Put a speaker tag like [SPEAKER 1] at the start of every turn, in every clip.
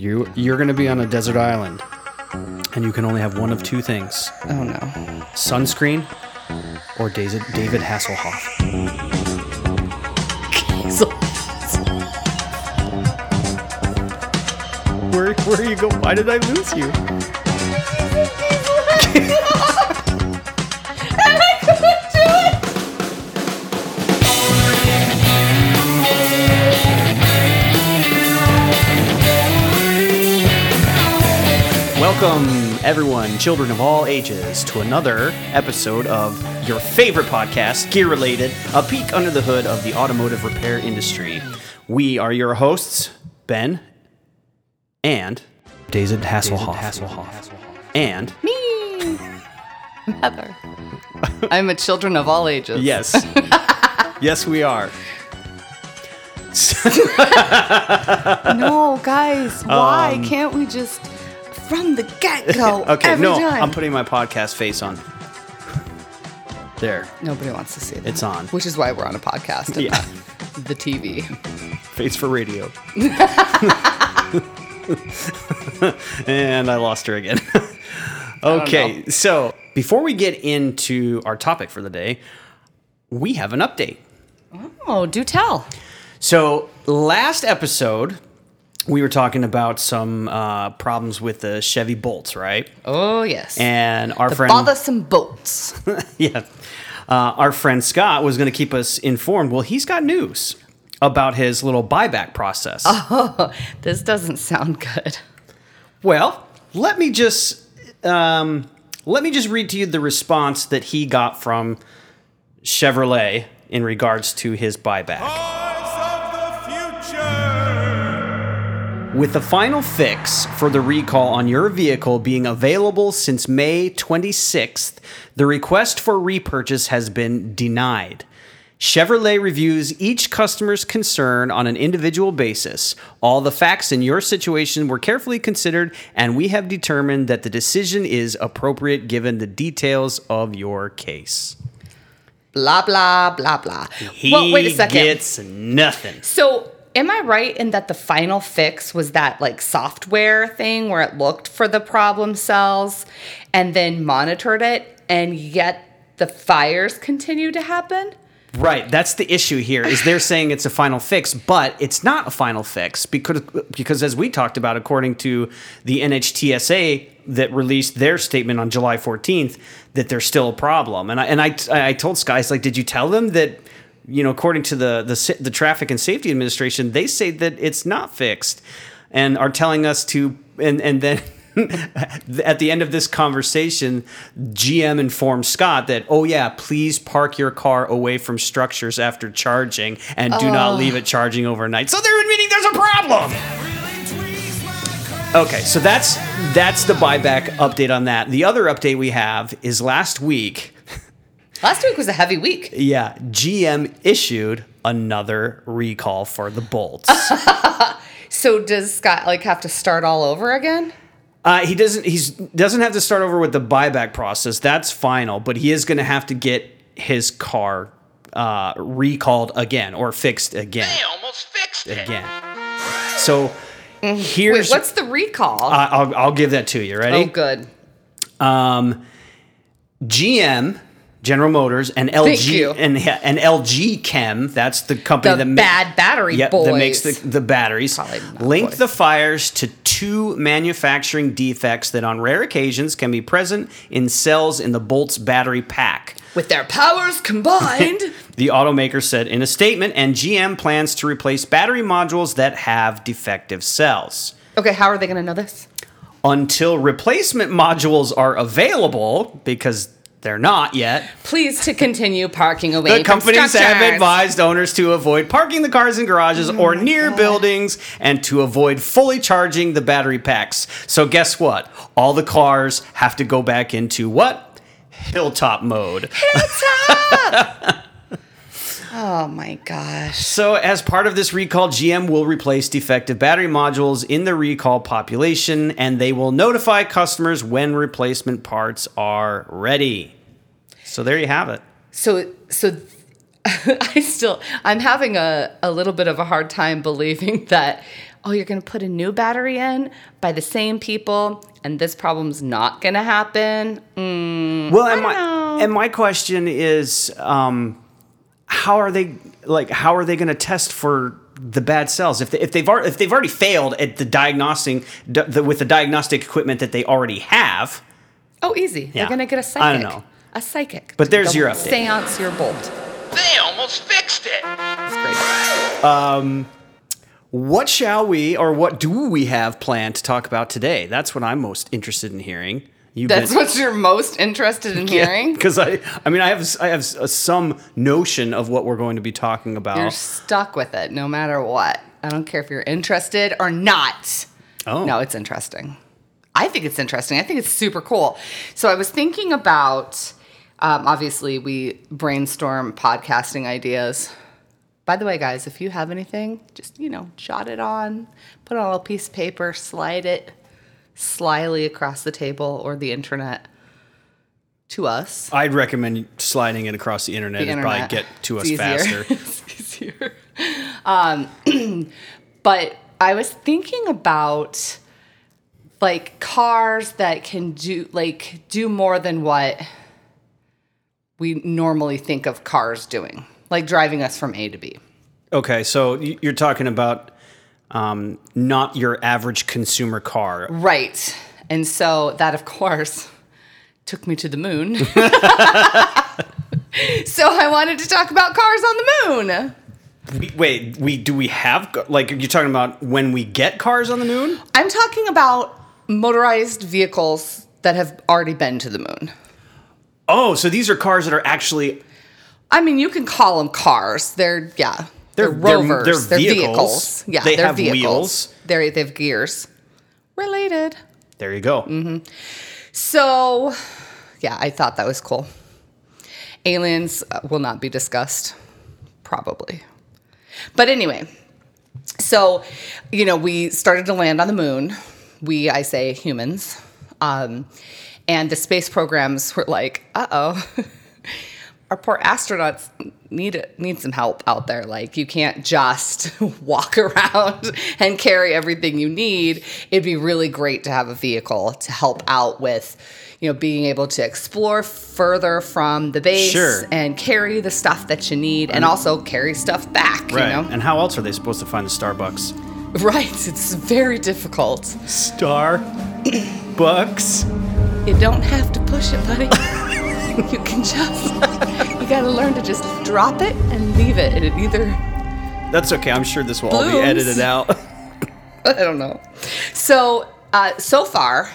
[SPEAKER 1] You you're gonna be on a desert island, and you can only have one of two things:
[SPEAKER 2] Oh no.
[SPEAKER 1] sunscreen or David David Hasselhoff. Where where are you going? Why did I lose you? Welcome, everyone, children of all ages, to another episode of your favorite podcast, Gear Related, a peek under the hood of the automotive repair industry. We are your hosts, Ben and David Hasselhoff. Hasselhoff. And
[SPEAKER 2] Me. Heather. I'm a children of all ages.
[SPEAKER 1] yes, yes, we are.
[SPEAKER 2] No, guys, why um, can't we just from the get go?
[SPEAKER 1] Okay, no,
[SPEAKER 2] time?
[SPEAKER 1] I'm putting my podcast face on. There,
[SPEAKER 2] Nobody wants to see it.
[SPEAKER 1] it's on.
[SPEAKER 2] Which is why we're on a podcast. And
[SPEAKER 1] Yeah.
[SPEAKER 2] not the TV.
[SPEAKER 1] Face for radio. and I lost her again. okay, so before we get into our topic for the day, we have an update.
[SPEAKER 2] Oh, do tell.
[SPEAKER 1] So last episode, we were talking about some uh, problems with the Chevy Bolts, right?
[SPEAKER 2] Oh yes.
[SPEAKER 1] And our friend
[SPEAKER 2] the
[SPEAKER 1] friend,
[SPEAKER 2] bothersome bolts.
[SPEAKER 1] yeah, uh, our friend Scott was going to keep us informed. Well, he's got news about his little buyback process.
[SPEAKER 2] oh, this doesn't sound good.
[SPEAKER 1] Well, let me just um, let me just read to you the response that he got from Chevrolet in regards to his buyback.
[SPEAKER 3] Voice
[SPEAKER 1] With the final fix for the recall on your vehicle being available since May 26th, the request for repurchase has been denied. Chevrolet reviews each customer's concern on an individual basis. All the facts in your situation were carefully considered, and we have determined that the decision is appropriate given the details of your case.
[SPEAKER 2] Blah blah blah blah.
[SPEAKER 1] He
[SPEAKER 2] well, wait a second.
[SPEAKER 1] gets nothing.
[SPEAKER 2] So, am I right in that the final fix was that like software thing where it looked for the problem cells and then monitored it, and yet the fires continue to happen?
[SPEAKER 1] Right, that's the issue here. Is they're saying it's a final fix, but it's not a final fix because because as we talked about, according to the NHTSA that released their statement on July 14th, that there's still a problem. And I and I I told Skies like, did you tell them that? You know, according to the the the Traffic and Safety Administration, they say that it's not fixed, and are telling us to and and then. At the end of this conversation, GM informed Scott that, oh, yeah, please park your car away from structures after charging and do not leave it charging overnight. So they're admitting there's a problem. Okay, so that's that's the buyback update on that. The other update we have is last week,
[SPEAKER 2] Last week was a heavy week.
[SPEAKER 1] yeah, GM issued another recall for the bolts.
[SPEAKER 2] So, does Scott like have to start all over again?
[SPEAKER 1] Uh, he doesn't. He's doesn't have to start over with the buyback process. That's final, but he is going to have to get his car uh, recalled again or fixed again.
[SPEAKER 3] They almost fixed it.
[SPEAKER 1] Again. So here's.
[SPEAKER 2] Wait, what's the recall?
[SPEAKER 1] I- I'll, I'll give that to you. Ready?
[SPEAKER 2] Oh good.
[SPEAKER 1] Um, GM, General Motors, and LG and yeah, and LG Chem. That's the company
[SPEAKER 2] The
[SPEAKER 1] that ma-
[SPEAKER 2] bad battery
[SPEAKER 1] Yep,
[SPEAKER 2] boys.
[SPEAKER 1] that makes the, the batteries.
[SPEAKER 2] Probably not
[SPEAKER 1] Linked
[SPEAKER 2] boys.
[SPEAKER 1] the fires to two manufacturing defects that, on rare occasions, can be present in cells in the Bolt's battery pack.
[SPEAKER 2] With their powers combined.
[SPEAKER 1] The automaker said in a statement, and GM plans to replace battery modules that have defective cells.
[SPEAKER 2] okay, how are they going to know this?
[SPEAKER 1] Until replacement modules are available, because they're not yet,
[SPEAKER 2] Please to continue parking away
[SPEAKER 1] the companies have advised owners to avoid parking the cars in garages
[SPEAKER 2] Oh
[SPEAKER 1] or near buildings and to avoid fully charging the battery packs. So, guess what? All the cars have to go back into what? Hilltop mode.
[SPEAKER 2] Oh my gosh.
[SPEAKER 1] So, as part of this recall, GM will replace defective battery modules in the recall population and they will notify customers when replacement parts are ready. So, there you have it.
[SPEAKER 2] So so I still I'm having a, a little bit of a hard time believing that oh, you're going to put a new battery in by the same people, and this problem's not going to happen. Mm,
[SPEAKER 1] Well, and my
[SPEAKER 2] know.
[SPEAKER 1] and my question is, um, how are they like? How are they going to test for the bad cells if they, if they've if they've already failed at the diagnosing d- the, with the diagnostic equipment that they already have?
[SPEAKER 2] oh, easy.
[SPEAKER 1] Yeah.
[SPEAKER 2] They're going to get a psychic.
[SPEAKER 1] I don't know.
[SPEAKER 2] A psychic.
[SPEAKER 1] But there's your update.
[SPEAKER 2] Seance your bolt.
[SPEAKER 3] They almost fixed it.
[SPEAKER 2] It's great.
[SPEAKER 1] Um, what shall we or what do we have planned to talk about today? That's what I'm most interested in hearing. You
[SPEAKER 2] That's what you're most interested in hearing?
[SPEAKER 1] because I I mean I have I have s- some notion of what we're going to be talking about.
[SPEAKER 2] You're stuck with it no matter what. I don't care if you're interested or not.
[SPEAKER 1] Oh.
[SPEAKER 2] No, it's interesting. I think it's interesting. I think it's super cool. So I was thinking about, um, obviously, we brainstorm podcasting ideas. By the way, guys, if you have anything, just, you know, jot it on, put it on a piece of paper, slide it slyly across the table or the internet to us.
[SPEAKER 1] I'd recommend sliding it across the internet.
[SPEAKER 2] the
[SPEAKER 1] It'd probably get to us
[SPEAKER 2] easier.
[SPEAKER 1] faster.
[SPEAKER 2] it's easier. Um, but I was thinking about like cars that can do like do more than what we normally think of cars doing, like driving us from A to B.
[SPEAKER 1] Okay, so you're talking about um, not your average consumer car.
[SPEAKER 2] Right. And so that, of course, took me to the moon. so I wanted to talk about cars on the moon.
[SPEAKER 1] We, wait, we do we have like you're talking about when we get cars on the moon?
[SPEAKER 2] I'm talking about motorized vehicles that have already been to the moon.
[SPEAKER 1] Oh, so these are cars that are actually
[SPEAKER 2] I mean, you can call them cars. They're yeah, they're,
[SPEAKER 1] They're-
[SPEAKER 2] rovers.
[SPEAKER 1] they're
[SPEAKER 2] They're,
[SPEAKER 1] vehicles.
[SPEAKER 2] vehicles. Yeah,
[SPEAKER 1] They
[SPEAKER 2] they're
[SPEAKER 1] have
[SPEAKER 2] vehicles.
[SPEAKER 1] wheels.
[SPEAKER 2] They're, they have gears. Related.
[SPEAKER 1] there you go.
[SPEAKER 2] Mm-hmm. So, yeah, I thought that was cool. Aliens uh, will not be discussed, probably. But anyway, so, you know, we started to land on the moon. We, I say humans. Um, and the space programs were like, uh oh, our poor astronauts need need some help out there. Like you can't just walk around and carry everything you need. It'd be really great to have a vehicle to help out with, you know, being able to explore further from the base
[SPEAKER 1] Sure.
[SPEAKER 2] and carry the stuff that you need, and also carry stuff back.
[SPEAKER 1] Right.
[SPEAKER 2] You know,
[SPEAKER 1] And how else are they supposed to find the Starbucks?
[SPEAKER 2] right? It's very difficult.
[SPEAKER 1] Starbucks.
[SPEAKER 2] You don't have to push it, buddy. you can just you gotta learn to just drop it and leave it, and it either
[SPEAKER 1] That's okay. I'm sure this will all be edited out.
[SPEAKER 2] I don't know. So, uh, so far,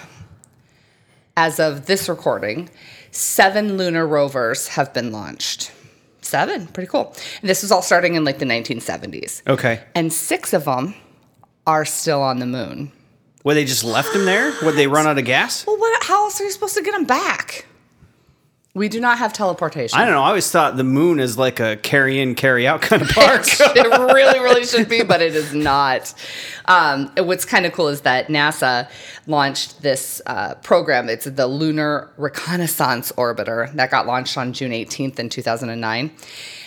[SPEAKER 2] as of this recording, seven lunar rovers have been launched. Seven, pretty cool. And this was all starting in like the 1970s.
[SPEAKER 1] okay.
[SPEAKER 2] And six of them are still on the moon.
[SPEAKER 1] Well, they just left them there? Would they run out of gas?
[SPEAKER 2] Well, what? How else are you supposed to get them back? We do not have teleportation.
[SPEAKER 1] I don't know. I always thought the moon is like a carry in, carry out kind of park.
[SPEAKER 2] it really, really should be, but it is not. Um, what's kind of cool is that NASA launched this uh, program. It's the Lunar Reconnaissance Orbiter that got launched on June 18th in 2009.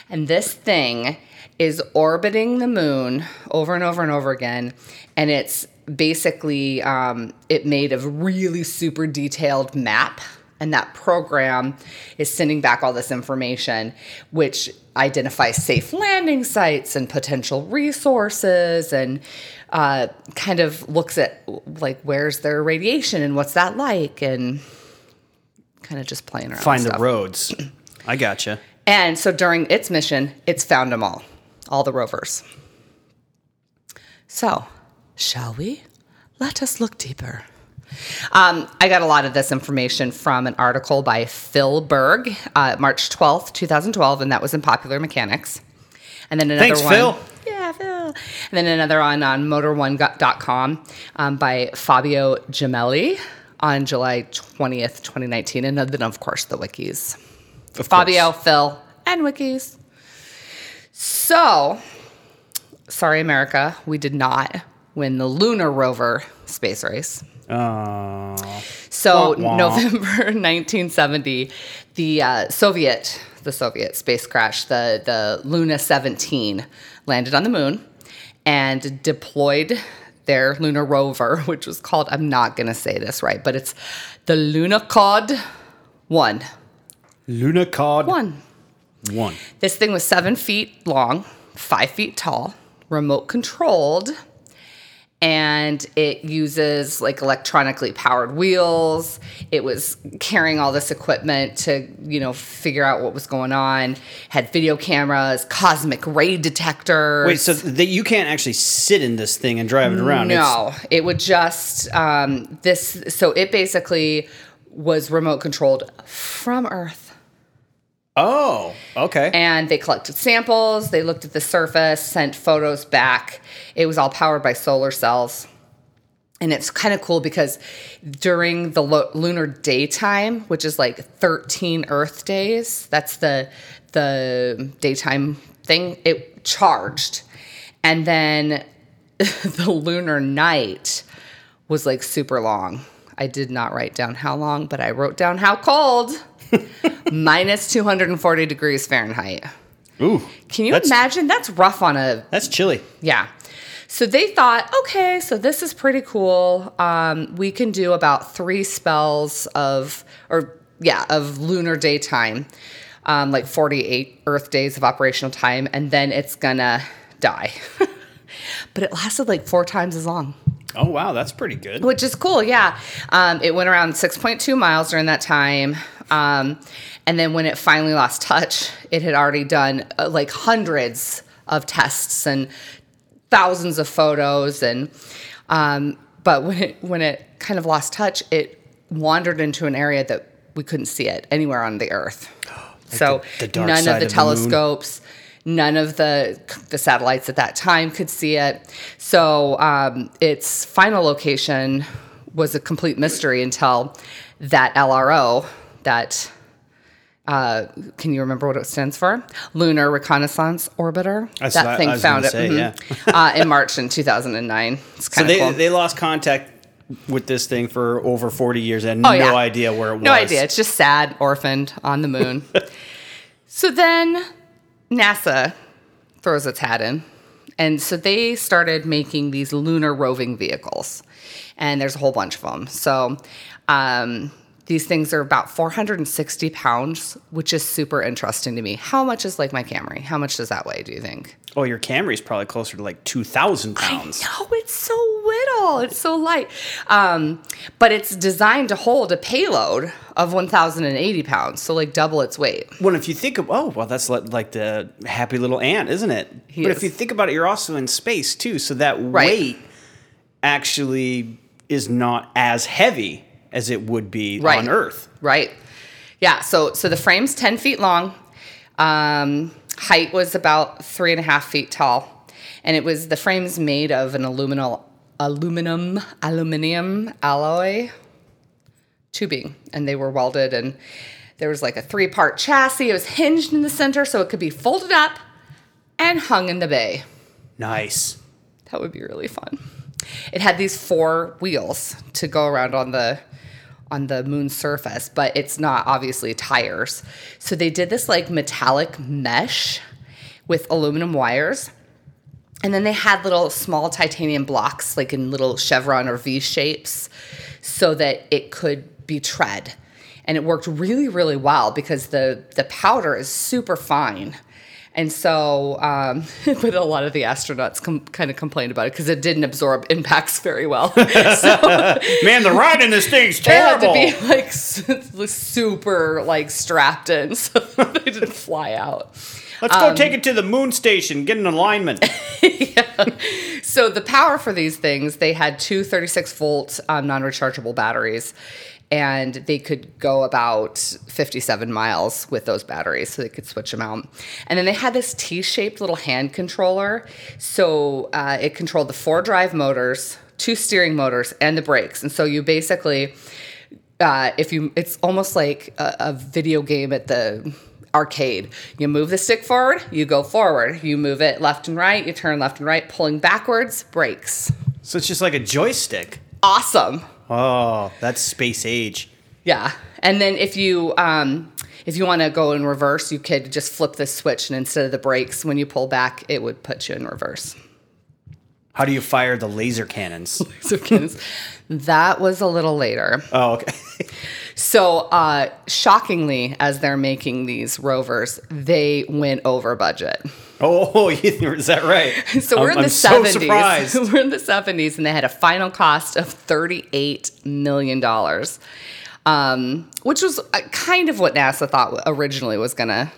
[SPEAKER 2] And this thing is orbiting the moon over and over and over again. And it's basically, um, it made a really super detailed map and that program is sending back all this information, which identifies safe landing sites and potential resources and uh, kind of looks at like where's their radiation and what's that like and kind of just playing around.
[SPEAKER 1] Find the roads. I gotcha.
[SPEAKER 2] And so during its mission, it's found them all, all the rovers. So, shall we? Let us look deeper. Um, I got a lot of this information from an article by Phil Berg, uh, March 12th, 2012, and that was in Popular Mechanics. And then another
[SPEAKER 1] Thanks,
[SPEAKER 2] one.
[SPEAKER 1] Phil.
[SPEAKER 2] Yeah, Phil. And then another one on motor1.com um, by Fabio Gemelli on July 20th, 2019. And then, of course, the wikis.
[SPEAKER 1] Of
[SPEAKER 2] Fabio,
[SPEAKER 1] course.
[SPEAKER 2] Phil, and wikis. So, sorry, America, we did not win the lunar rover space race.
[SPEAKER 1] Oh.
[SPEAKER 2] So,
[SPEAKER 1] Wah, wah.
[SPEAKER 2] November 1970, the uh, Soviet, the Soviet space crash, the the Luna 17, landed on the moon and deployed their lunar rover, which was called, I'm not going to say this right, but it's the Lunokhod 1.
[SPEAKER 1] Lunokhod
[SPEAKER 2] 1.
[SPEAKER 1] 1.
[SPEAKER 2] This thing was seven feet long, five feet tall, remote controlled, and it uses like electronically powered wheels. It was carrying all this equipment to, you know, figure out what was going on. Had video cameras, cosmic ray detectors.
[SPEAKER 1] Wait, so that you can't actually sit in this thing and drive it around? It's-
[SPEAKER 2] No, it would just um, this. So it basically was remote controlled from Earth.
[SPEAKER 1] Oh, okay.
[SPEAKER 2] and they collected samples. They looked at the surface sent photos back. It was all powered by solar cells. And it's kind of cool because during the lo- lunar daytime which is like 13 earth days that's the the daytime thing it charged. And then the lunar night was like super long. I did not write down how long but i wrote down how cold minus 240 degrees Fahrenheit.
[SPEAKER 1] Ooh.
[SPEAKER 2] Can you
[SPEAKER 1] That's-
[SPEAKER 2] imagine? That's rough on a,
[SPEAKER 1] That's chilly.
[SPEAKER 2] yeah. So they thought, okay, so this is pretty cool. Um, we can do about three spells of, or yeah, of lunar daytime, um, like 48 Earth days of operational time, and then it's gonna die. but it lasted like four times as long
[SPEAKER 1] Oh, wow. That's pretty good.
[SPEAKER 2] which is cool. Yeah, um, it went around 6.2 miles during that time, um, and then when it finally lost touch, it had already done uh, like hundreds of tests and thousands of photos, and um, but when it when it kind of lost touch, it wandered into an area that we couldn't see it anywhere on the Earth. so
[SPEAKER 1] the- the
[SPEAKER 2] none of the
[SPEAKER 1] of the
[SPEAKER 2] telescopes none of the the satellites at that time could see it so um, its final location was a complete mystery until that lro that uh, can you remember what it stands for? Lunar Reconnaissance Orbiter.
[SPEAKER 1] That's
[SPEAKER 2] that thing found it
[SPEAKER 1] say,
[SPEAKER 2] mhm, uh, in March in 2009. It's
[SPEAKER 1] So
[SPEAKER 2] kind of
[SPEAKER 1] they,
[SPEAKER 2] cool.
[SPEAKER 1] they lost contact with this thing for over 40 years and
[SPEAKER 2] Oh,
[SPEAKER 1] no
[SPEAKER 2] yeah.
[SPEAKER 1] idea where it was.
[SPEAKER 2] No idea. It's just sad, orphaned on the moon. so then NASA throws its hat in. And so they started making these lunar roving vehicles. And there's a whole bunch of them. So um, these things are about 460 pounds, which is super interesting to me. How much is like my Camry? How much does that weigh, do you think?
[SPEAKER 1] Oh, your Camry's probably closer to like 2,000 pounds.
[SPEAKER 2] No, it's so little. It's so light. Um, but it's designed to hold a payload of 1,080 pounds, so like double its weight.
[SPEAKER 1] Well, if you think of, oh, well, that's like the happy little ant, isn't it?
[SPEAKER 2] He
[SPEAKER 1] but
[SPEAKER 2] is.
[SPEAKER 1] if you think about it, you're also in space too. So that
[SPEAKER 2] Right.
[SPEAKER 1] weight actually is not as heavy as it would be
[SPEAKER 2] Right.
[SPEAKER 1] on Earth.
[SPEAKER 2] Right. Yeah. So so the frame's 10 feet long. Um, height was about three and a half feet tall. And it was the frame's made of an aluminum aluminum aluminum alloy tubing. And they were welded and there was like a three part chassis. It was hinged in the center so it could be folded up and hung in the bay.
[SPEAKER 1] Nice.
[SPEAKER 2] That would be really fun. It had these four wheels to go around on the on the moon's surface, but it's not obviously tires. So they did this like metallic mesh with aluminum wires. And then they had little small titanium blocks like in little chevron or V shapes so that it could be tread. And it worked really really well because the the powder is super fine. And so, um, but a lot of the astronauts com- kind of complained about it because it didn't absorb impacts very well. so
[SPEAKER 1] Man, the ride in this thing's terrible.
[SPEAKER 2] they had to be like super like strapped in so they didn't fly out.
[SPEAKER 1] Let's
[SPEAKER 2] um,
[SPEAKER 1] go take it to the moon station, get an alignment.
[SPEAKER 2] So the power for these things, they had two 36 volt um, non-rechargeable batteries, and they could go about 57 miles with those batteries, so they could switch them out. And then they had this T-shaped little hand controller, so uh, it controlled the four drive motors, two steering motors, and the brakes. And so you basically uh, if you it's almost like a, a video game at the arcade you move the stick forward you go forward you move it left and right you turn left and right pulling backwards brakes
[SPEAKER 1] so it's just like a joystick.
[SPEAKER 2] awesome
[SPEAKER 1] Oh, that's space age.
[SPEAKER 2] yeah and then if you um if you want to go in reverse you could just flip the switch and instead of the brakes when you pull back it would put you in reverse
[SPEAKER 1] How do you fire the laser cannons?
[SPEAKER 2] So cannons. that was a little later.
[SPEAKER 1] oh, okay.
[SPEAKER 2] So, uh, shockingly, as they're making these rovers, they went over budget.
[SPEAKER 1] Oh, is that right?
[SPEAKER 2] So we're in
[SPEAKER 1] I'm-
[SPEAKER 2] the
[SPEAKER 1] I'm so
[SPEAKER 2] seventies.
[SPEAKER 1] surprised.
[SPEAKER 2] we're in the seventies, and they had a final cost of thirty-eight million dollars, um, which was uh, kind of what NASA thought originally was gonna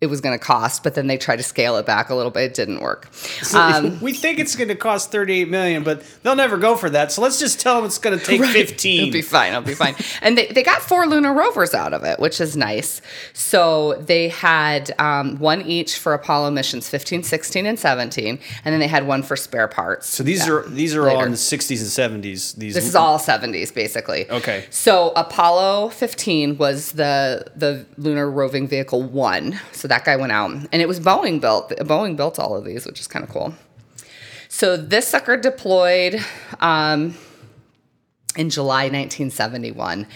[SPEAKER 2] it was gonna cost, but then they tried to scale it back a little bit. It didn't work. Um,
[SPEAKER 1] we think it's going to cost 38 million, but they'll never go for that. So let's just tell them it's going to take 15.
[SPEAKER 2] It'll be fine. It'll be fine. and they, they got four lunar rovers out of it, which is nice. So they had um, one each for Apollo missions 15, 16, and 17. And then they had one for spare parts.
[SPEAKER 1] so these
[SPEAKER 2] Yeah.
[SPEAKER 1] are these are all in the 60s and 70s. These
[SPEAKER 2] This is all 70s, basically.
[SPEAKER 1] Okay.
[SPEAKER 2] So Apollo 15 was the the lunar roving vehicle one. So that guy went out, and it was Boeing built. Boeing built all of these, which is kind of cool. So this sucker deployed um, in July 1971,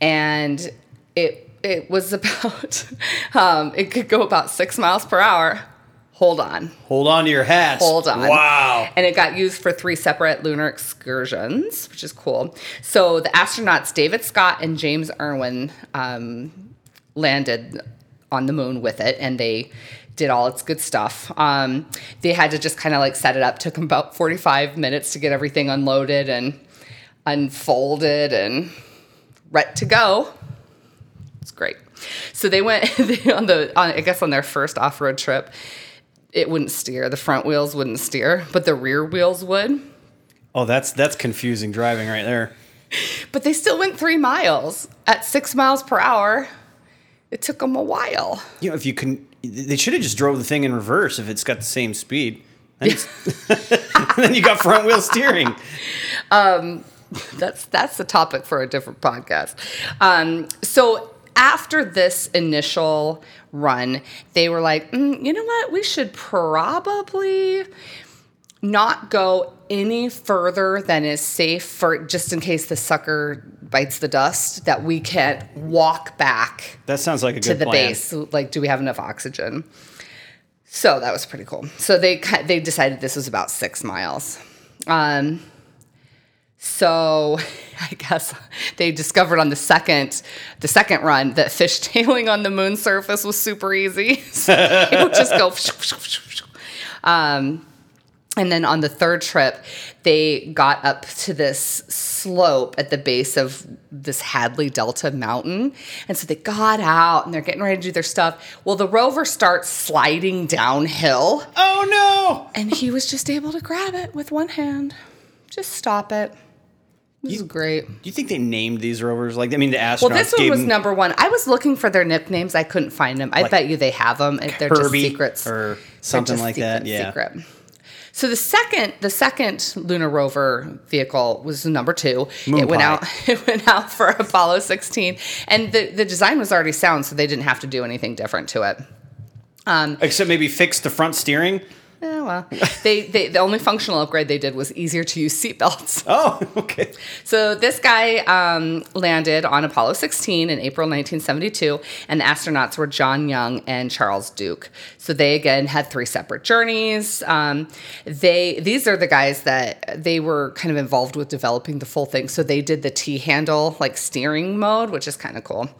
[SPEAKER 2] and it it was about um, it could go about six miles per hour. Hold on.
[SPEAKER 1] Hold on to your hats.
[SPEAKER 2] Hold on.
[SPEAKER 1] Wow.
[SPEAKER 2] And it got used for three separate lunar excursions, which is cool. So the astronauts David Scott and James Irwin um, landed on the moon with it, and they did all its good stuff. Um, they had to just kind of like set it up. Took them about forty-five minutes to get everything unloaded and unfolded and ready to go. It's great. So they went on the on, I guess on their first off-road trip. It wouldn't steer. The front wheels wouldn't steer, but the rear wheels would.
[SPEAKER 1] Oh, that's that's confusing driving right there.
[SPEAKER 2] But they still went three miles at six miles per hour. It took them a while.
[SPEAKER 1] You know, if you can, they should have just drove the thing in reverse if it's got the same speed. Then, you got front wheel steering.
[SPEAKER 2] That's that's the topic for a different podcast. Um, so after this initial run, they were like, "Mm, you know what? We should probably not go any further than is safe for just in case the sucker bites the dust. That we can't walk back
[SPEAKER 1] That sounds like a good
[SPEAKER 2] to the
[SPEAKER 1] plan.
[SPEAKER 2] base. Like, do we have enough oxygen? So that was pretty cool. So they they decided this was about six miles. Um, so I guess they discovered on the second the second run that fishtailing on the moon surface was super easy. So it would just go. Um, and then on the third trip, they got up to this slope at the base of this Hadley Delta mountain. And so they got out and they're getting ready to do their stuff. Well, the rover starts sliding downhill,
[SPEAKER 1] Oh no!
[SPEAKER 2] and he was just able to grab it with one hand. Just stop it. This is great.
[SPEAKER 1] Do you think they named these rovers? Like, I mean, the astronauts
[SPEAKER 2] Well, this one was
[SPEAKER 1] them
[SPEAKER 2] number one. I was looking for their nicknames. I couldn't find them. I
[SPEAKER 1] Like
[SPEAKER 2] bet you they have them. They're just secrets
[SPEAKER 1] or something like that. Yeah.
[SPEAKER 2] Secret. So the second, the second lunar rover vehicle was number two.
[SPEAKER 1] Moon
[SPEAKER 2] it went out. It went out for Apollo 16, and the the design was already sound, so they didn't have to do anything different to it.
[SPEAKER 1] Um, Except maybe fix the front steering.
[SPEAKER 2] Yeah, well, they, they the only functional upgrade they did was easier to use seatbelts.
[SPEAKER 1] Oh, okay.
[SPEAKER 2] So this guy um, landed on Apollo 16 in April 1972, and the astronauts were John Young and Charles Duke. So they again had three separate journeys. Um, they these are the guys that they were kind of involved with developing the full thing. So they did the T handle like steering mode, which is kind of cool.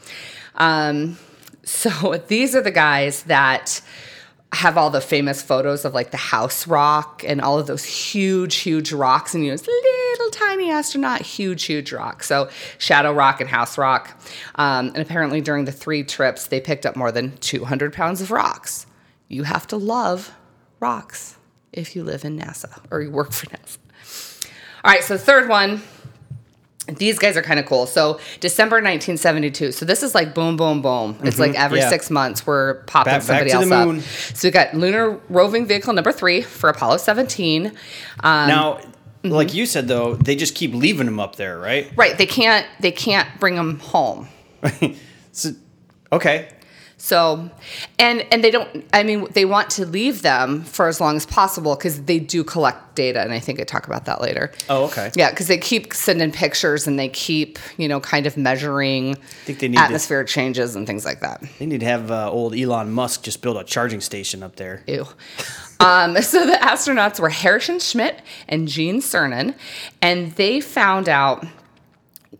[SPEAKER 2] Um, so these are the guys that have all the famous photos of like the house rock and all of those huge, huge rocks, and you know, little tiny astronaut, huge, huge rock. So Shadow Rock and House Rock. Um, and apparently during the three trips, they picked up more than 200 pounds of rocks. You have to love rocks if you live in NASA or you work for NASA. All right, so third one. These guys are kind of cool. So December 1972. So this is like boom, boom, boom. It's like every
[SPEAKER 1] yeah.
[SPEAKER 2] six months we're popping
[SPEAKER 1] Back- back
[SPEAKER 2] somebody
[SPEAKER 1] to
[SPEAKER 2] else up. So we got lunar roving vehicle number three for Apollo 17. Um,
[SPEAKER 1] Now,
[SPEAKER 2] mm-hmm.
[SPEAKER 1] like you said though, they just keep leaving them up there, right?
[SPEAKER 2] right, they can't they can't bring them home.
[SPEAKER 1] So, okay.
[SPEAKER 2] So, and and they don't. I mean, they want to leave them for as long as possible because they do collect data, and I think I talk about that later.
[SPEAKER 1] Oh, okay.
[SPEAKER 2] Yeah, because they keep sending pictures and they keep, you know, kind of measuring I
[SPEAKER 1] think they need to-
[SPEAKER 2] atmospheric changes and things like that.
[SPEAKER 1] They need to have uh, old Elon Musk just build a charging station up there.
[SPEAKER 2] Ew. Um, so the astronauts were Harrison Schmitt and Gene Cernan, and they found out.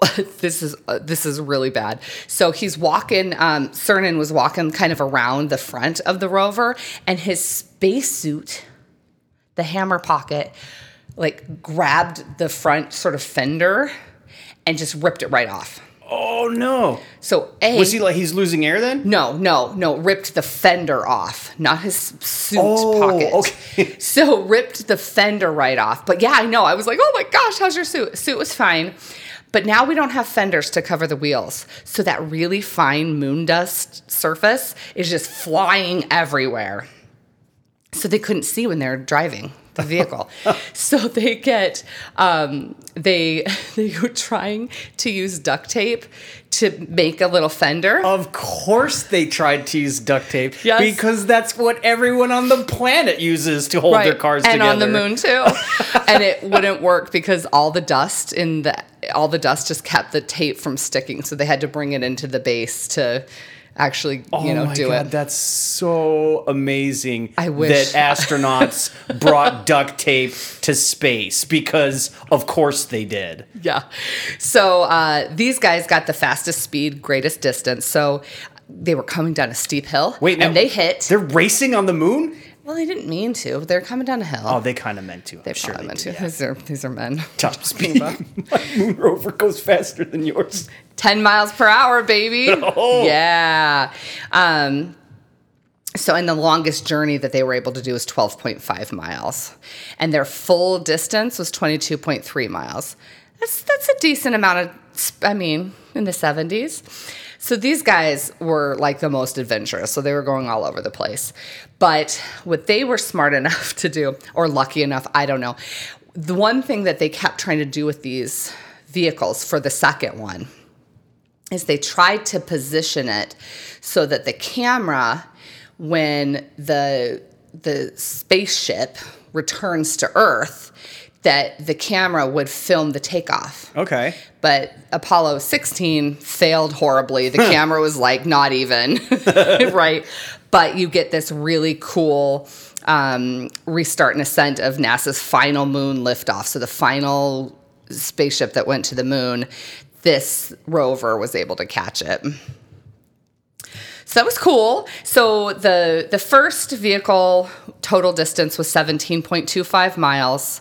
[SPEAKER 2] this is uh, this is really bad. So he's walking. Um, Cernan was walking kind of around the front of the rover, and his spacesuit, the hammer pocket, like grabbed the front sort of fender, and just ripped it right off.
[SPEAKER 1] Oh no!
[SPEAKER 2] So a
[SPEAKER 1] Was he like he's losing air then?
[SPEAKER 2] no, no, no. Ripped the fender off, not his suit
[SPEAKER 1] Oh,
[SPEAKER 2] pocket.
[SPEAKER 1] okay.
[SPEAKER 2] So ripped the fender right off. But yeah, I know. I was like, oh my gosh, how's your suit? Suit was fine. But now we don't have fenders to cover the wheels. So that really fine moon dust surface is just flying everywhere. So they couldn't see when they're driving the vehicle. so they get um, they they were trying to use duct tape to make a little fender.
[SPEAKER 1] Of course they tried to use duct tape.
[SPEAKER 2] Yes.
[SPEAKER 1] Because that's what everyone on the planet uses to hold their cars together.
[SPEAKER 2] and
[SPEAKER 1] together.
[SPEAKER 2] on the moon too and it wouldn't work because all the dust in the all the dust just kept the tape from sticking so they had to bring it into the base to actually
[SPEAKER 1] Oh
[SPEAKER 2] you know
[SPEAKER 1] my
[SPEAKER 2] do
[SPEAKER 1] God,
[SPEAKER 2] it
[SPEAKER 1] That's so amazing.
[SPEAKER 2] I wish.
[SPEAKER 1] that astronauts brought duct tape to space because, of course, they did.
[SPEAKER 2] yeah so uh, these guys got the fastest speed greatest distance so they were coming down a steep hill
[SPEAKER 1] Wait, now
[SPEAKER 2] and they hit
[SPEAKER 1] They're racing on the moon.
[SPEAKER 2] well they didn't mean to they're coming down a hill
[SPEAKER 1] Oh, they kind of meant to.
[SPEAKER 2] They
[SPEAKER 1] sure
[SPEAKER 2] probably meant
[SPEAKER 1] did,
[SPEAKER 2] to
[SPEAKER 1] yeah.
[SPEAKER 2] these are these are men
[SPEAKER 1] Top speed. My moon rover goes faster than yours.
[SPEAKER 2] 10 miles per hour, baby.
[SPEAKER 1] Oh.
[SPEAKER 2] Yeah. Um, so, and the longest journey that they were able to do was 12.5 miles. And their full distance was 22.3 miles. That's, that's a decent amount of, I mean, in the 70s. So these guys were like the most adventurous. So they were going all over the place. But what they were smart enough to do, or lucky enough, I don't know. The one thing that they kept trying to do with these vehicles for the second one is they tried to position it so that the camera when the the spaceship returns to earth that the camera would film the takeoff.
[SPEAKER 1] Okay.
[SPEAKER 2] but apollo 16 failed horribly. The camera was like not even right? But you get this really cool um, restart and ascent of nasa's final moon liftoff. So the final spaceship that went to the moon this rover was able to catch it so that was cool. So the the first vehicle total distance was 17.25 miles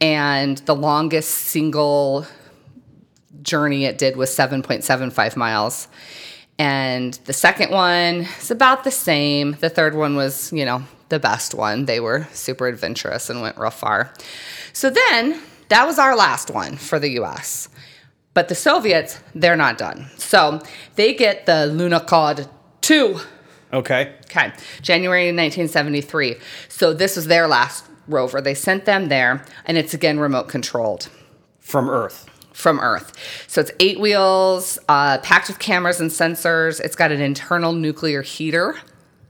[SPEAKER 2] and the longest single journey it did was 7.75 miles. And the second one is about the same. The third one was, you know, the best one. They were super adventurous and went real far. So then that was our last one for the US. But the Soviets, they're not done. So they get the Lunokhod 2
[SPEAKER 1] Okay.
[SPEAKER 2] Okay, January 1973. So this was their last rover. They sent them there, and it's again remote controlled
[SPEAKER 1] From Earth.
[SPEAKER 2] from Earth. So it's eight wheels, uh, packed with cameras and sensors. It's got an internal nuclear heater,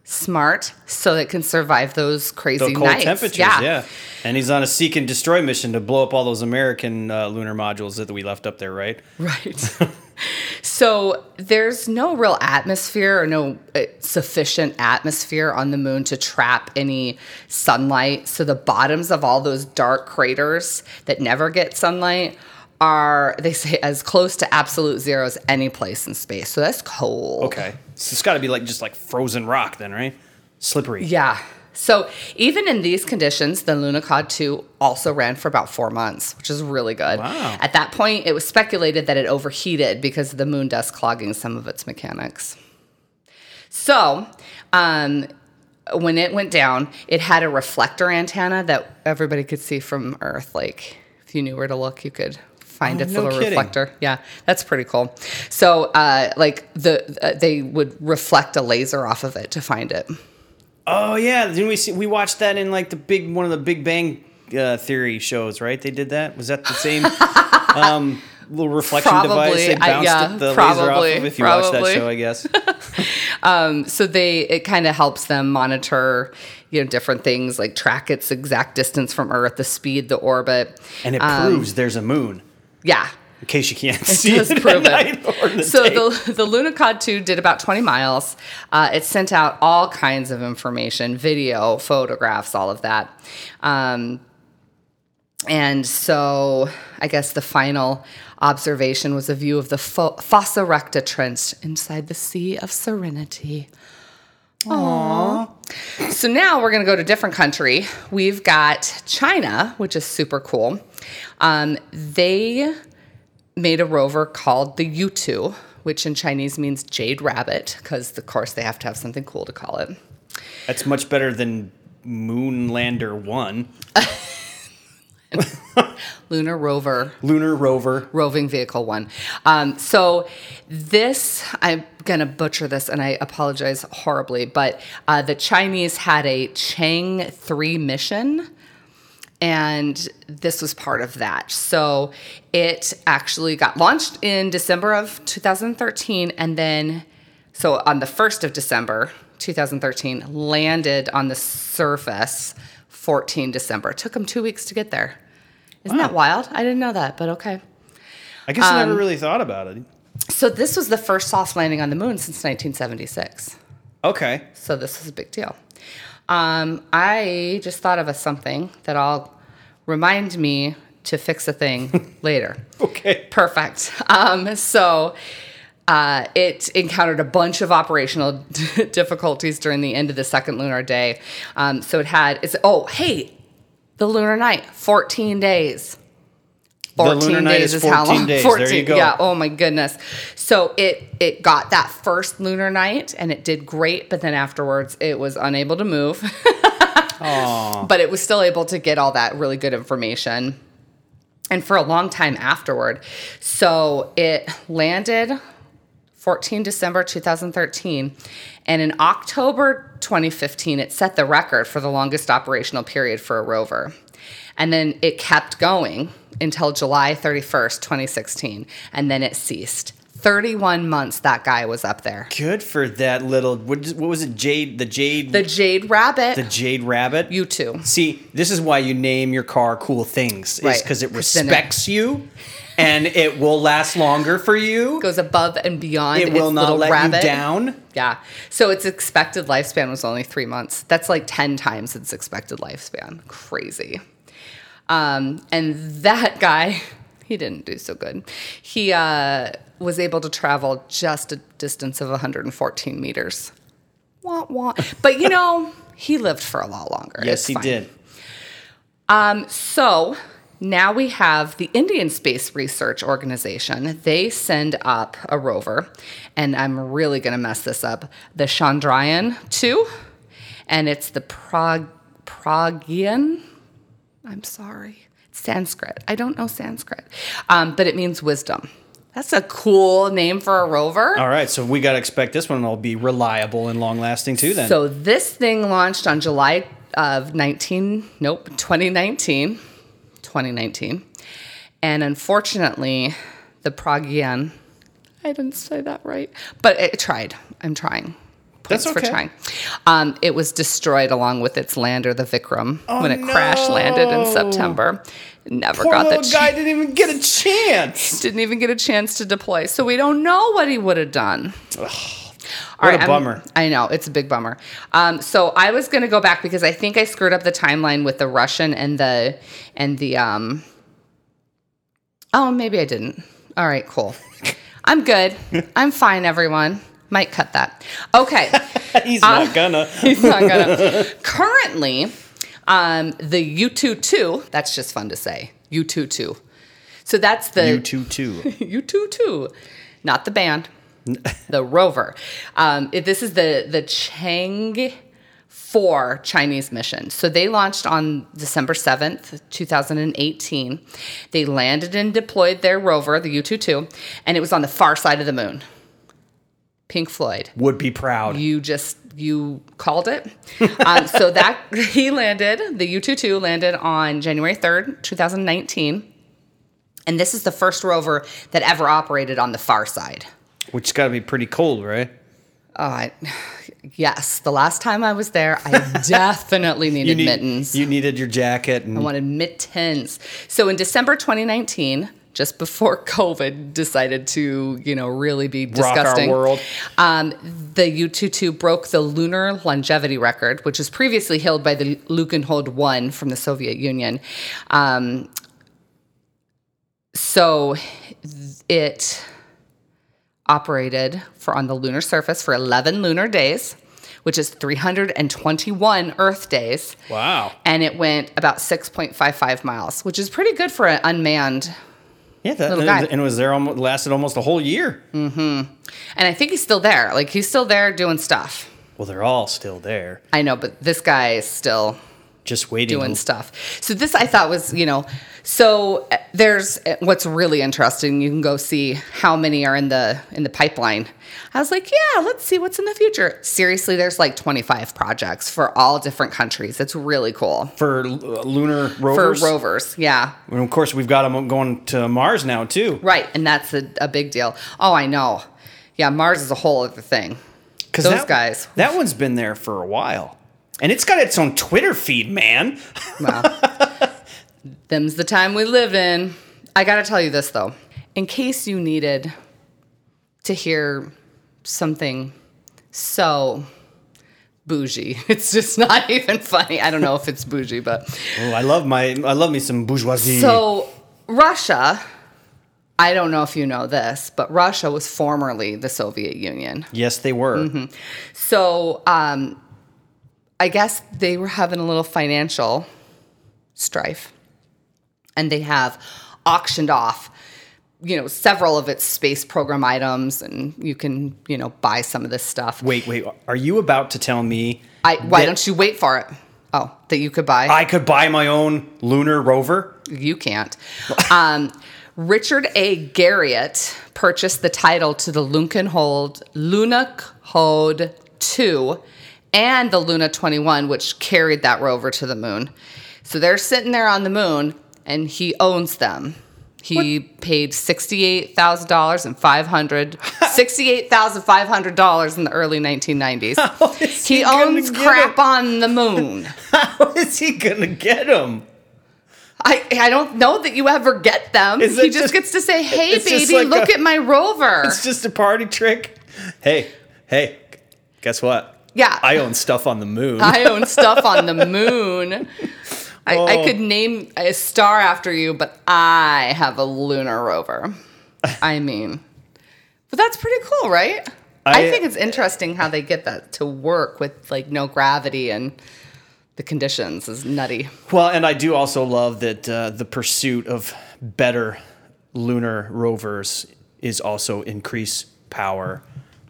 [SPEAKER 2] smart, so it can survive those crazy
[SPEAKER 1] The cold
[SPEAKER 2] nights.
[SPEAKER 1] temperatures, yeah. And he's on a seek and destroy mission to blow up all those American uh, lunar modules that we left up there, right?
[SPEAKER 2] Right. so there's no real atmosphere or no uh, sufficient atmosphere on the moon to trap any sunlight. So the bottoms of all those dark craters that never get sunlight are, they say, as close to absolute zero as any place in space. So that's cold.
[SPEAKER 1] Okay. So it's got to be like just like frozen rock then, right? Slippery.
[SPEAKER 2] Yeah. So even in these conditions, the Lunokhod 2 also ran for about four months, which is really good.
[SPEAKER 1] Wow.
[SPEAKER 2] At that point, it was speculated that it overheated because of the moon dust clogging some of its mechanics. So, um, when it went down, it had a reflector antenna that everybody could see from Earth. Like, if you knew where to look, you could find
[SPEAKER 1] Oh,
[SPEAKER 2] its
[SPEAKER 1] no
[SPEAKER 2] little
[SPEAKER 1] kidding.
[SPEAKER 2] reflector. Yeah, that's pretty cool. So, uh, like the uh, they would reflect a laser off of it to find it.
[SPEAKER 1] Oh yeah, didn't we see? We watched that in like the big one of the Big Bang uh, Theory shows, right? They did that. Was that the same um, little reflection device
[SPEAKER 2] Probably,
[SPEAKER 1] they
[SPEAKER 2] I-
[SPEAKER 1] bounced
[SPEAKER 2] yeah,
[SPEAKER 1] the laser off of? If you watched that show, I guess.
[SPEAKER 2] um, so they it kind of helps them monitor you know different things like track its exact distance from Earth, the speed, the orbit.
[SPEAKER 1] And it
[SPEAKER 2] Um,
[SPEAKER 1] proves there's a moon.
[SPEAKER 2] Yeah,
[SPEAKER 1] In case you can't see
[SPEAKER 2] does
[SPEAKER 1] it
[SPEAKER 2] prove it.
[SPEAKER 1] or in the
[SPEAKER 2] So
[SPEAKER 1] day.
[SPEAKER 2] the the Lunokhod 2 did about 20 miles. Uh, it sent out all kinds of information, video, photographs, all of that. Um, and so I guess the final observation was a view of the Fo- Fossa Recta Trench inside the Sea of Serenity. Aww. So now we're going to go to a different country. We've got China, which is super cool. Um, they made a rover called the Yutu, which in Chinese means jade rabbit, because of course they have to have something cool to call it.
[SPEAKER 1] That's much better than Moonlander 1.
[SPEAKER 2] Lunar rover
[SPEAKER 1] Lunar rover.
[SPEAKER 2] roving vehicle one. Um, so this, I'm gonna butcher this, and I apologize horribly, but uh, the Chinese had a Chang three mission. And this was part of that. So it actually got launched in December of 2013. And then, so on the 1st of December 2013, landed on the surface 14 December. It took them two weeks to get there. Isn't that wild? I didn't know that, but okay.
[SPEAKER 1] I guess I
[SPEAKER 2] Um,
[SPEAKER 1] never really thought about it.
[SPEAKER 2] So this was the first soft landing on the moon since 1976.
[SPEAKER 1] Okay.
[SPEAKER 2] So this is a big deal. Um, I just thought of a something that I'll remind me to fix a thing later.
[SPEAKER 1] Okay.
[SPEAKER 2] Perfect. Um, so uh, it encountered a bunch of operational difficulties during the end of the second lunar day. Um, so it had it's oh hey, the lunar night, 14 days.
[SPEAKER 1] The
[SPEAKER 2] 14
[SPEAKER 1] lunar night
[SPEAKER 2] days
[SPEAKER 1] is
[SPEAKER 2] is how long?
[SPEAKER 1] days. There you go.
[SPEAKER 2] Yeah. Oh my goodness. So it it got that first lunar night and it did great, but then afterwards it was unable to move. But it was still able to get all that really good information. And for a long time afterward. So it landed 14 December 2013. And in October 2015, it set the record for the longest operational period for a rover. And then it kept going until July 31st, 2016. And then it ceased. 31 months that guy was up there.
[SPEAKER 1] Good for that little. What, what was it? Jade. The Jade.
[SPEAKER 2] The Jade Rabbit,
[SPEAKER 1] the Jade Rabbit.
[SPEAKER 2] Yutu.
[SPEAKER 1] See, this is why you name your car cool things. Is
[SPEAKER 2] Right.
[SPEAKER 1] because it respects you, and it will last longer for you.
[SPEAKER 2] Goes above and beyond.
[SPEAKER 1] It will not let
[SPEAKER 2] rabbit.
[SPEAKER 1] you down.
[SPEAKER 2] Yeah. So its expected lifespan was only three months. That's like 10 times its expected lifespan. Crazy. Um, and that guy, he didn't do so good. He uh, was able to travel just a distance of 114 meters. Wah, wah. But you know, he lived for a lot longer.
[SPEAKER 1] Yes,
[SPEAKER 2] It's
[SPEAKER 1] he
[SPEAKER 2] fine.
[SPEAKER 1] did.
[SPEAKER 2] Um, so now we have the Indian Space Research Organization. They send up a rover, and I'm really going to mess this up the Chandrayaan 2, and it's the Prag- Pragyan. I'm sorry. Sanskrit. I don't know Sanskrit, um, but it means wisdom. That's a cool name for a rover.
[SPEAKER 1] All right, so we got to expect this one will be reliable and long lasting too. Then.
[SPEAKER 2] So this thing launched on July of 19, nope, 2019, 2019. And unfortunately, the Pragyan, I didn't say that right, but it tried. I'm trying.
[SPEAKER 1] That's
[SPEAKER 2] Points
[SPEAKER 1] okay.
[SPEAKER 2] for trying. Um, it was destroyed along with its lander, the Vikram, when it
[SPEAKER 1] Oh,
[SPEAKER 2] crash landed in. September. Never
[SPEAKER 1] Poor
[SPEAKER 2] got the
[SPEAKER 1] little
[SPEAKER 2] chance
[SPEAKER 1] guy didn't even get a chance.
[SPEAKER 2] didn't even get a chance to deploy. So we don't know what he would have done. All
[SPEAKER 1] What a
[SPEAKER 2] I'm-
[SPEAKER 1] bummer.
[SPEAKER 2] I know it's a big bummer. Um, so I was going to go back because I think I screwed up the timeline with the Russian and the and the. Um, oh, maybe I didn't. All right, cool. I'm good. I'm fine. Everyone might cut that. Okay.
[SPEAKER 1] He's
[SPEAKER 2] Uh,
[SPEAKER 1] not gonna.
[SPEAKER 2] He's not gonna. Currently, um, the Yutu-2, that's just fun to say. Yutu-2. So that's the
[SPEAKER 1] You two too.
[SPEAKER 2] Yutu-2, not the band, the rover. Um, it- this is the the Chang 4 Chinese mission. So they launched on December 7th, 2018. They landed and deployed their rover, the Yutu-2, and it was on the far side of the moon. Pink Floyd
[SPEAKER 1] Would be proud.
[SPEAKER 2] you just you called it um, so that he landed the Yutu-2 landed on january 3rd 2019 and this is the first rover that ever operated on the far side
[SPEAKER 1] Which got to be pretty cold, right?
[SPEAKER 2] I, yes. The last time I was there, I definitely needed
[SPEAKER 1] You, need-
[SPEAKER 2] mittens.
[SPEAKER 1] you needed your jacket. And
[SPEAKER 2] I wanted mittens. So in December 2019, just before COVID decided to, you know, really be
[SPEAKER 1] Rock our
[SPEAKER 2] disgusting.
[SPEAKER 1] world.
[SPEAKER 2] Um, the Yutu-2 broke the lunar longevity record, which was previously held by the Lukenhold 1 from the Soviet Union. Um, so it operated for on the lunar surface for 11 lunar days, which is 321 Earth days
[SPEAKER 1] wow.
[SPEAKER 2] and it went about 6.55 miles, which is pretty good for an unmanned.
[SPEAKER 1] Yeah, that,
[SPEAKER 2] Little
[SPEAKER 1] and,
[SPEAKER 2] guy.
[SPEAKER 1] and it was there almost lasted almost a whole year. Mm-hmm.
[SPEAKER 2] And I think he's still there. Like he's still there doing stuff.
[SPEAKER 1] Well, they're all still there,
[SPEAKER 2] I know, but this guy is still
[SPEAKER 1] just waiting.
[SPEAKER 2] doing stuff. So this I thought was, you know, so uh, there's uh, what's really interesting. You can go see how many are in the in the pipeline. I was like, yeah, let's see what's in the future. Seriously, there's like 25 projects for all different countries. It's really cool
[SPEAKER 1] for uh, lunar
[SPEAKER 2] for
[SPEAKER 1] rovers.
[SPEAKER 2] rovers. Yeah.
[SPEAKER 1] and of course, we've got them going to Mars now too.
[SPEAKER 2] Right, and that's a, a big deal. Oh, I know. Yeah, Mars is a whole other thing.
[SPEAKER 1] 'Cause
[SPEAKER 2] Those
[SPEAKER 1] that,
[SPEAKER 2] guys.
[SPEAKER 1] That one's been there for a while, and it's got its own Twitter feed, man.
[SPEAKER 2] Well, them's the time we live in. I gotta tell you this though, in case you needed to hear something so bougie, it's just not even funny. I don't know if it's bougie, but
[SPEAKER 1] Oh, I love my, I love me some bourgeoisie.
[SPEAKER 2] so Russia. I don't know if you know this, but Russia was formerly the Soviet Union.
[SPEAKER 1] yes, they were.
[SPEAKER 2] Mm-hmm. So um, I guess they were having a little financial strife, and they have auctioned off, you know, several of its space program items, and you can, you know, buy some of this stuff.
[SPEAKER 1] Wait, wait. Are you about to tell me
[SPEAKER 2] I, why
[SPEAKER 1] that
[SPEAKER 2] don't you wait for it? Oh, that you could buy.
[SPEAKER 1] I could buy my own lunar rover?
[SPEAKER 2] You can't. Um, Richard A. Garriott purchased the title to the Lunkenhold Luna Code 2 and the Luna 21, which carried that rover to the moon. So they're sitting there on the moon, and he owns them. He paid sixty-eight thousand dollars and five hundred, sixty-eight thousand five hundred dollars in the early nineteen nineties.
[SPEAKER 1] is
[SPEAKER 2] He
[SPEAKER 1] he
[SPEAKER 2] owns crap
[SPEAKER 1] it?
[SPEAKER 2] on the moon.
[SPEAKER 1] How is he gonna get them?
[SPEAKER 2] I, I don't know that you ever get them.
[SPEAKER 1] Is
[SPEAKER 2] he just,
[SPEAKER 1] just-
[SPEAKER 2] gets to say, "Hey, baby,
[SPEAKER 1] like
[SPEAKER 2] look
[SPEAKER 1] a-
[SPEAKER 2] at my rover."
[SPEAKER 1] It's just a party trick. Hey, hey, guess what?
[SPEAKER 2] Yeah.
[SPEAKER 1] I own stuff on the moon.
[SPEAKER 2] I own stuff on the moon. I, I
[SPEAKER 1] Oh.
[SPEAKER 2] could name a star after you, but I have a lunar rover. I mean, but that's pretty cool, right? I,
[SPEAKER 1] I-
[SPEAKER 2] think it's interesting how they get that to work with like no gravity and the conditions is nutty.
[SPEAKER 1] Well, and I do also love that uh, the pursuit of better lunar rovers is also increase power,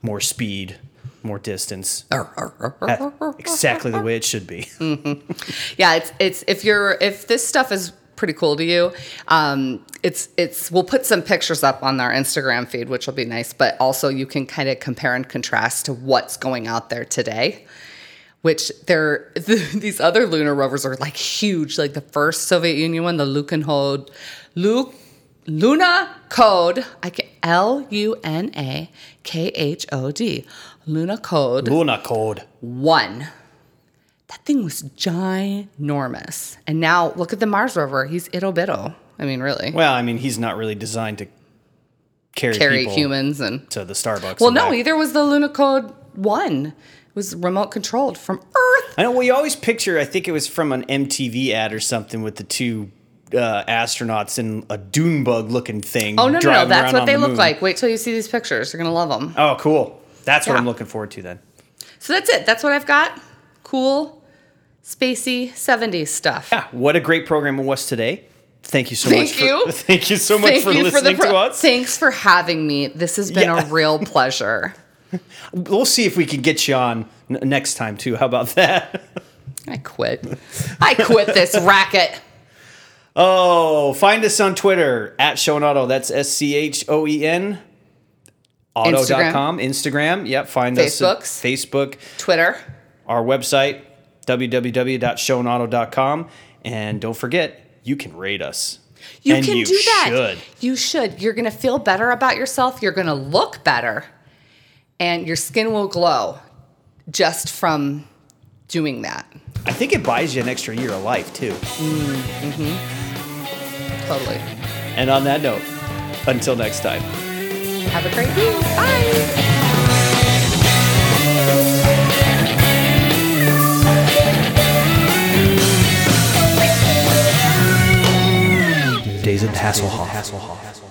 [SPEAKER 1] more speed, more distance. Exactly the way it should be.
[SPEAKER 2] yeah it's it's if you're if this stuff is pretty cool to you um it's it's we'll put some pictures up on our instagram feed which will be nice but also you can kind of compare and contrast to what's going out there today which they're these other lunar rovers are like huge like the first soviet union one the lukenhold Lu, luna code i can l-u-n-a-k-h-o-d Lunokhod
[SPEAKER 1] Luna code.
[SPEAKER 2] one. That thing was ginormous. And now look at the Mars rover. He's ittle bittle. I mean, really.
[SPEAKER 1] Well, I mean, he's not really designed to carry,
[SPEAKER 2] Carry humans and.
[SPEAKER 1] to the Starbucks.
[SPEAKER 2] Well, no,
[SPEAKER 1] back.
[SPEAKER 2] either was the Lunokhod 1. It was remote controlled from Earth.
[SPEAKER 1] I know. We always picture. I think it was from an MTV ad or something with the two uh, astronauts in a dune bug looking thing.
[SPEAKER 2] Oh, no, no, no. That's what they
[SPEAKER 1] the
[SPEAKER 2] look
[SPEAKER 1] moon.
[SPEAKER 2] like. Wait till you see these pictures. You're going to love them.
[SPEAKER 1] Oh, cool. That's what I'm looking forward to then.
[SPEAKER 2] So that's it. That's what I've got. Cool, spacey 70s stuff.
[SPEAKER 1] Yeah, what a great program it was today. Thank you so much
[SPEAKER 2] Thank
[SPEAKER 1] much.
[SPEAKER 2] you.
[SPEAKER 1] For, thank you so much
[SPEAKER 2] Thank
[SPEAKER 1] for listening
[SPEAKER 2] the pro-
[SPEAKER 1] to us.
[SPEAKER 2] Thanks for having me. This has been
[SPEAKER 1] Yeah.
[SPEAKER 2] a real pleasure.
[SPEAKER 1] We'll see if we can get you on n- next time too. How about that?
[SPEAKER 2] I quit. I quit this racket.
[SPEAKER 1] Oh, find us on Twitter at Show and Auto. That's S C H O E N. Auto.com, Instagram. Yep, find us Facebook,
[SPEAKER 2] Twitter.
[SPEAKER 1] our website, www.showandauto.com. And don't forget, you can rate us.
[SPEAKER 2] You
[SPEAKER 1] And
[SPEAKER 2] can
[SPEAKER 1] you
[SPEAKER 2] do that.
[SPEAKER 1] should.
[SPEAKER 2] You should. You're going to feel better about yourself. You're going to look better. and your skin will glow just from doing that.
[SPEAKER 1] I think it buys you an extra year of life too. Mm-hmm.
[SPEAKER 2] Totally.
[SPEAKER 1] And on that note, until next time.
[SPEAKER 2] Have a great week. Bye.
[SPEAKER 1] Days of Hasselhoff.